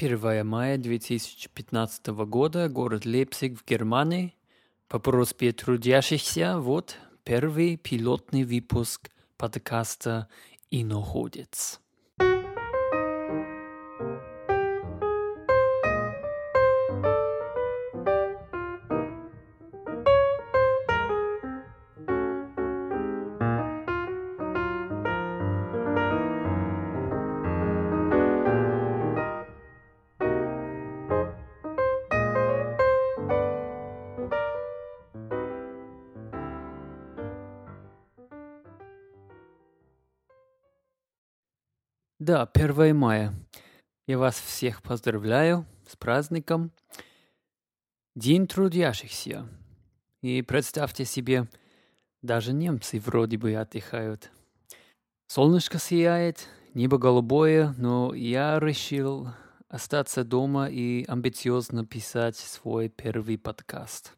1 мая 2015 года, город Лейпциг в Германии. По просьбе трудящихся, вот первый пилотный выпуск подкаста «Иноходец». Да, 1 мая. Я вас всех поздравляю с праздником. День трудящихся. И представьте себе, даже немцы вроде бы отдыхают. Солнышко сияет, небо голубое, но я решил остаться дома и амбициозно писать свой первый подкаст.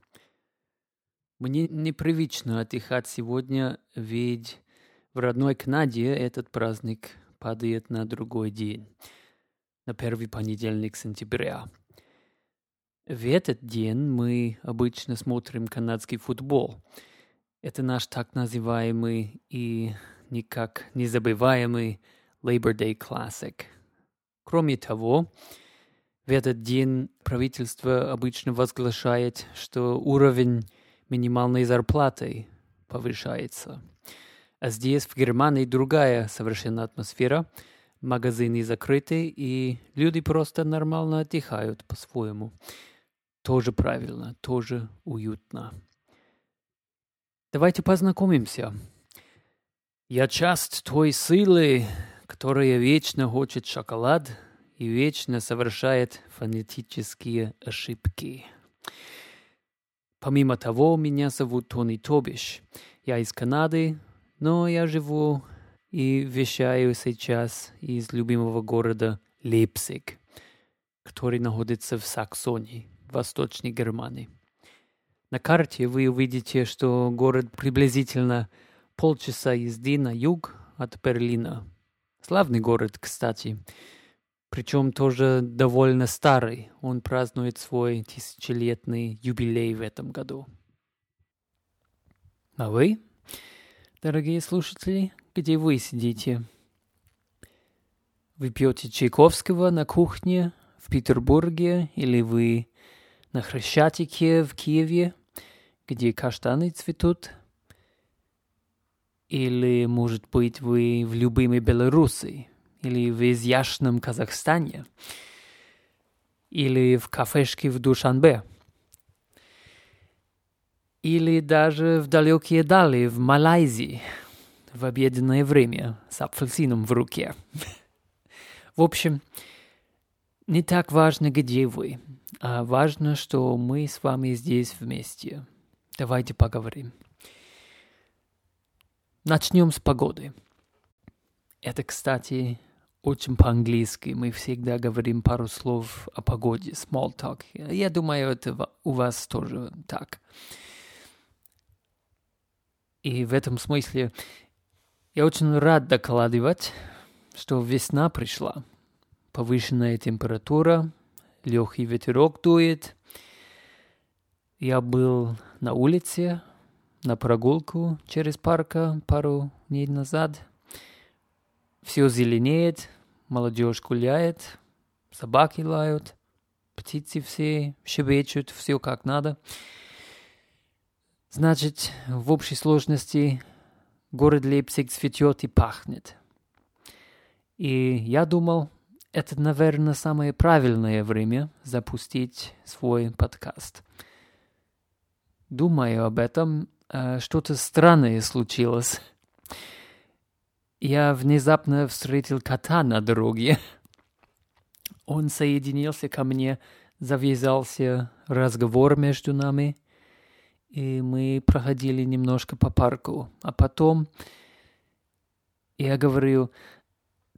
Мне непривычно отдыхать сегодня, ведь в родной Канаде этот праздник падает на другой день, на первый понедельник сентября. В этот день мы обычно смотрим канадский футбол. Это наш так называемый и никак не забываемый Labor Day Classic. Кроме того, в этот день правительство обычно возглашает, что уровень минимальной зарплаты повышается. А здесь, в Германии, другая совершенно атмосфера. Магазины закрыты, и люди просто нормально отдыхают по-своему. Тоже правильно, тоже уютно. Давайте познакомимся. Я часть той силы, которая вечно хочет шоколад и вечно совершает фонетические ошибки. Помимо того, меня зовут Тони Тобиш. Я из Канады, но я живу и вещаю сейчас из любимого города Лейпциг, который находится в Саксонии, Восточной Германии. На карте вы увидите, что город приблизительно полчаса езды на юг от Берлина. Славный город, кстати. Причем тоже довольно старый. Он празднует свой тысячелетний юбилей в этом году. А вы? Дорогие слушатели, где вы сидите? Вы пьете Чайковского на кухне в Петербурге или вы на Хрещатике в Киеве, где каштаны цветут? Или, может быть, вы в любимой Беларуси? Или в изящном Казахстане? Или в кафешке в Душанбе? Или даже в далекие дали в Малайзии в обеденное время с апельсином в руке. В общем, не так важно, где вы, а важно, что мы с вами здесь вместе. Давайте поговорим. Начнем с погоды. Это, кстати, очень по-английски. Мы всегда говорим пару слов о погоде, small talk. Я думаю, это у вас тоже так. И в этом смысле я очень рад докладывать, что весна пришла. Повышенная температура, легкий ветерок дует. Я был на улице, на прогулку через парка пару дней назад. Все зеленеет, молодежь гуляет, собаки лают, птицы все щебечут, все как надо. Значит, в общей сложности город Лейпциг цветет и пахнет. И я думал, это, наверное, самое правильное время запустить свой подкаст. Думаю об этом, э, что-то странное случилось. Я внезапно встретил кота на дороге. Он соединился ко мне, завязался разговор между нами — и мы проходили немножко по парку. А потом я говорю,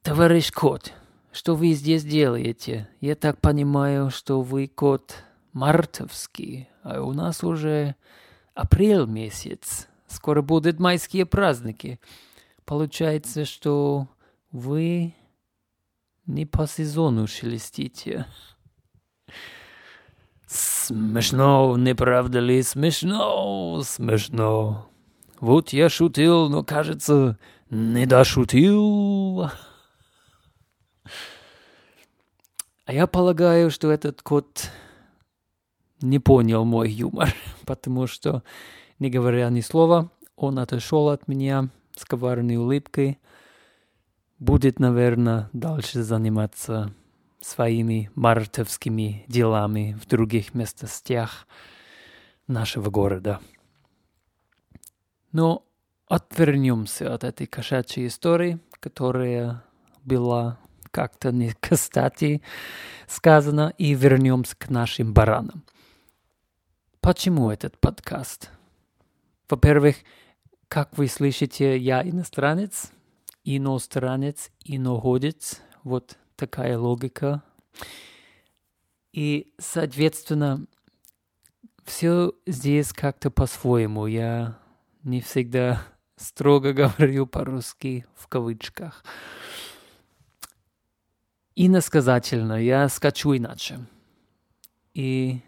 товарищ кот, что вы здесь делаете? Я так понимаю, что вы кот мартовский, а у нас уже апрель месяц. Скоро будут майские праздники. Получается, что вы не по сезону шелестите. Смешно, не правда ли? Смешно, смешно. Вот я шутил, но, кажется, не дошутил. А я полагаю, что этот кот не понял мой юмор, потому что, не говоря ни слова, он отошел от меня с коварной улыбкой, будет, наверное, дальше заниматься своими мартовскими делами в других местностях нашего города. Но отвернемся от этой кошачьей истории, которая была как-то не кстати сказано, и вернемся к нашим баранам. Почему этот подкаст? Во-первых, как вы слышите, я иностранец, иностранец, иноходец. Вот такая логика. И, соответственно, все здесь как-то по-своему. Я не всегда строго говорю по-русски в кавычках. Иносказательно я скачу иначе. И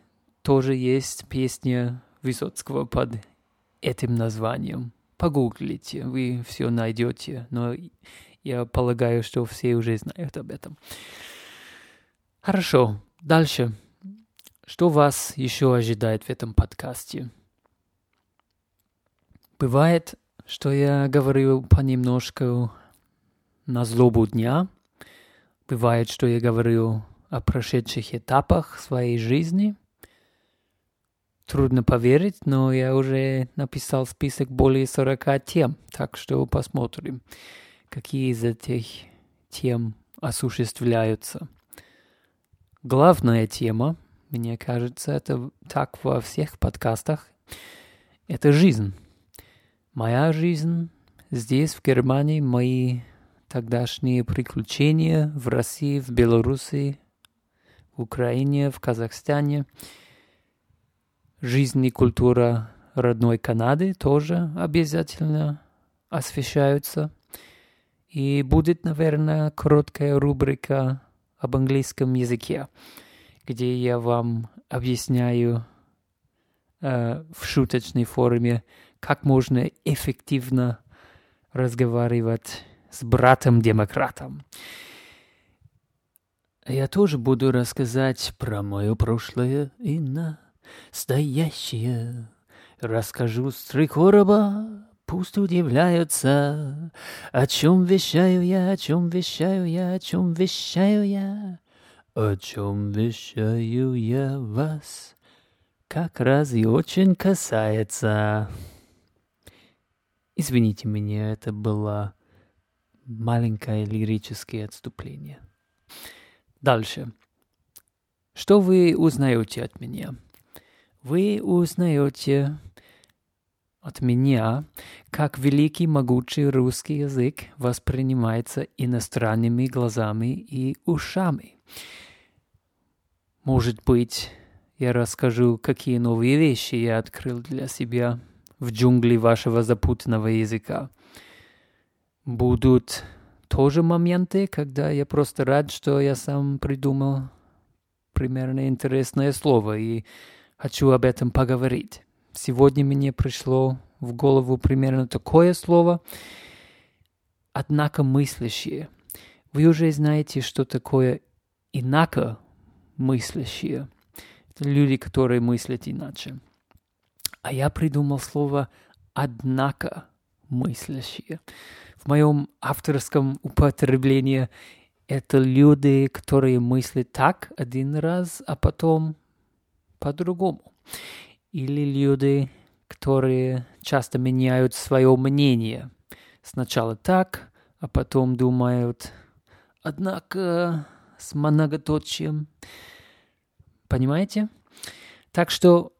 тоже есть песня Высоцкого под этим названием. Погуглите, вы все найдете, но я полагаю, что все уже знают об этом. Хорошо, дальше. Что вас еще ожидает в этом подкасте? Бывает, что я говорю понемножку на злобу дня. Бывает, что я говорю о прошедших этапах своей жизни. Трудно поверить, но я уже написал список более 40 тем, так что посмотрим какие из этих тем осуществляются. Главная тема, мне кажется, это так во всех подкастах, это жизнь. Моя жизнь здесь, в Германии, мои тогдашние приключения в России, в Беларуси, в Украине, в Казахстане. Жизнь и культура родной Канады тоже обязательно освещаются – и будет, наверное, короткая рубрика об английском языке, где я вам объясняю э, в шуточной форме, как можно эффективно разговаривать с братом-демократом. Я тоже буду рассказать про мое прошлое и настоящее. Расскажу с три короба Пусть удивляются, о чем вещаю я, о чем вещаю я, о чем вещаю я, о чем вещаю я вас, как раз и очень касается. Извините меня, это было маленькое лирическое отступление. Дальше. Что вы узнаете от меня? Вы узнаете от меня, как великий могучий русский язык воспринимается иностранными глазами и ушами. Может быть, я расскажу, какие новые вещи я открыл для себя в джунгли вашего запутанного языка. Будут тоже моменты, когда я просто рад, что я сам придумал примерно интересное слово и хочу об этом поговорить. Сегодня мне пришло в голову примерно такое слово. Однако мыслящие. Вы уже знаете, что такое инако мыслящие. Это люди, которые мыслят иначе. А я придумал слово «однако мыслящие». В моем авторском употреблении это люди, которые мыслят так один раз, а потом по-другому или люди, которые часто меняют свое мнение. Сначала так, а потом думают, однако с многоточием. Понимаете? Так что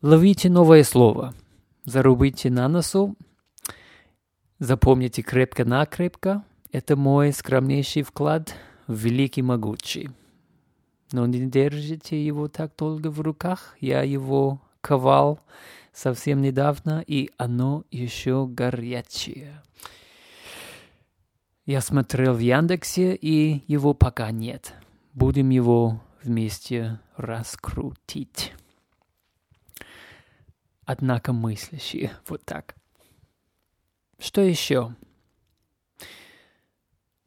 ловите новое слово, зарубите на носу, запомните крепко-накрепко. Это мой скромнейший вклад в великий могучий но не держите его так долго в руках. Я его ковал совсем недавно, и оно еще горячее. Я смотрел в Яндексе, и его пока нет. Будем его вместе раскрутить. Однако мыслящие. Вот так. Что еще?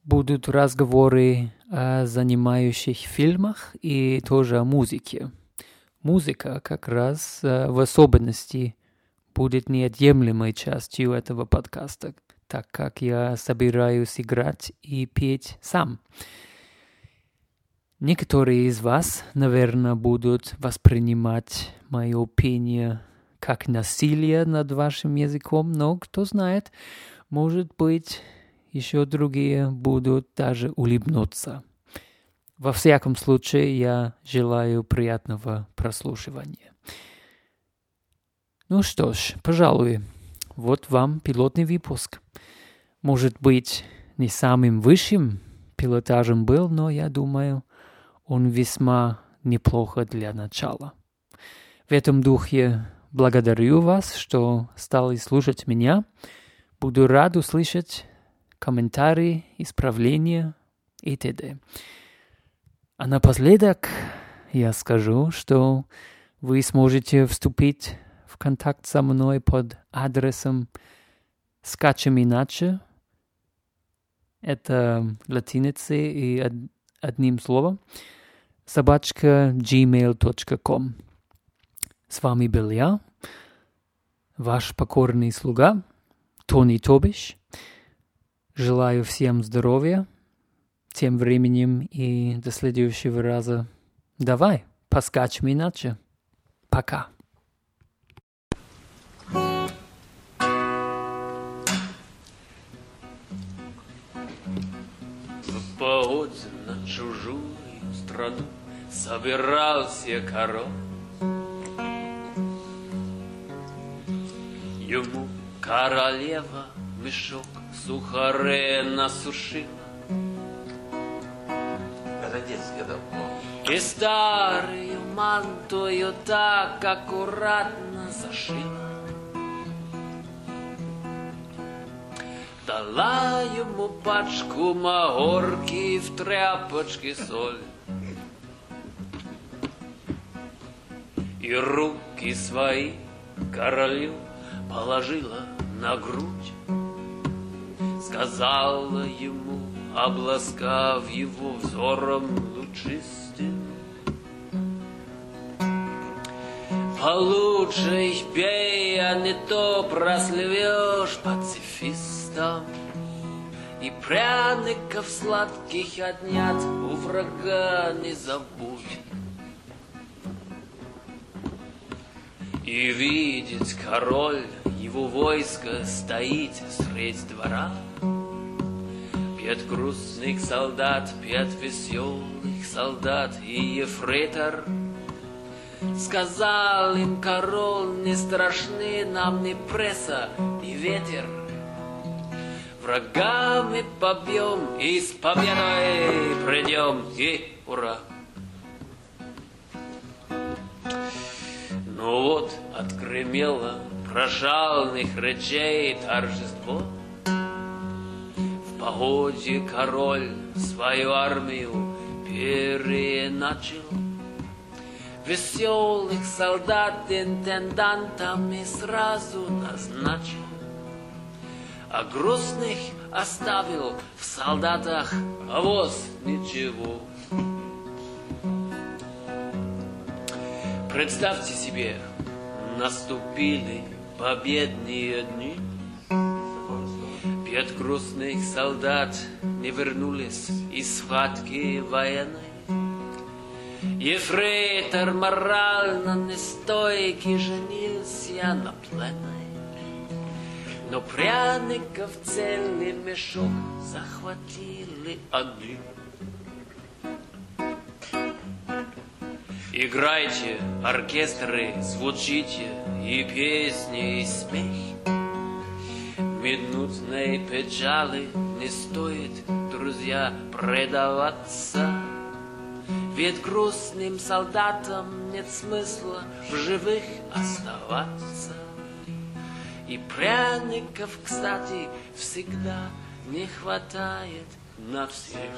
Будут разговоры о занимающих фильмах и тоже о музыке. Музыка как раз э, в особенности будет неотъемлемой частью этого подкаста, так как я собираюсь играть и петь сам. Некоторые из вас, наверное, будут воспринимать мое пение как насилие над вашим языком, но кто знает, может быть, еще другие будут даже улыбнуться. Во всяком случае, я желаю приятного прослушивания. Ну что ж, пожалуй, вот вам пилотный выпуск. Может быть, не самым высшим пилотажем был, но я думаю, он весьма неплохо для начала. В этом духе благодарю вас, что стали слушать меня. Буду рад услышать комментарии, исправления и т.д. А напоследок я скажу, что вы сможете вступить в контакт со мной под адресом «Скачем иначе». Это латиницей и одним словом. собачка gmail.com. С вами был я, ваш покорный слуга Тони Тобиш. Желаю всем здоровья, тем временем и до следующего раза. Давай, поскачем иначе. Пока. Походе на чужую страну собирался король. Ему королева мешок сухаре насушила. Это детский давно. И старую мантую так аккуратно зашила. Дала ему пачку махорки в тряпочке соль. И руки свои королю положила на грудь. Сказала ему, обласкав его взором лучистым. Получше их бей, а не то прослывешь пацифистом. И пряников сладких отнять у врага не забудь. И видеть король, его войско стоит средь двора. Пять грустных солдат, пять веселых солдат и ефрейтор. Сказал им король, не страшны нам ни пресса, ни ветер. Врагами побьем и с победой придем, и ура! Ну вот, откремело прошалных речей торжество. В погоде король свою армию переначал. Веселых солдат интендантами сразу назначил. А грустных оставил в солдатах, воз ничего. Представьте себе, наступили победные дни. Пять грустных солдат не вернулись из схватки военной. Ефрейтор морально нестойкий женился на пленной. Но пряников целый мешок захватили они. Играйте, оркестры, звучите, и песни, и смех. Минутной печали не стоит, друзья, предаваться. Ведь грустным солдатам нет смысла в живых оставаться. И пряников, кстати, всегда не хватает на всех.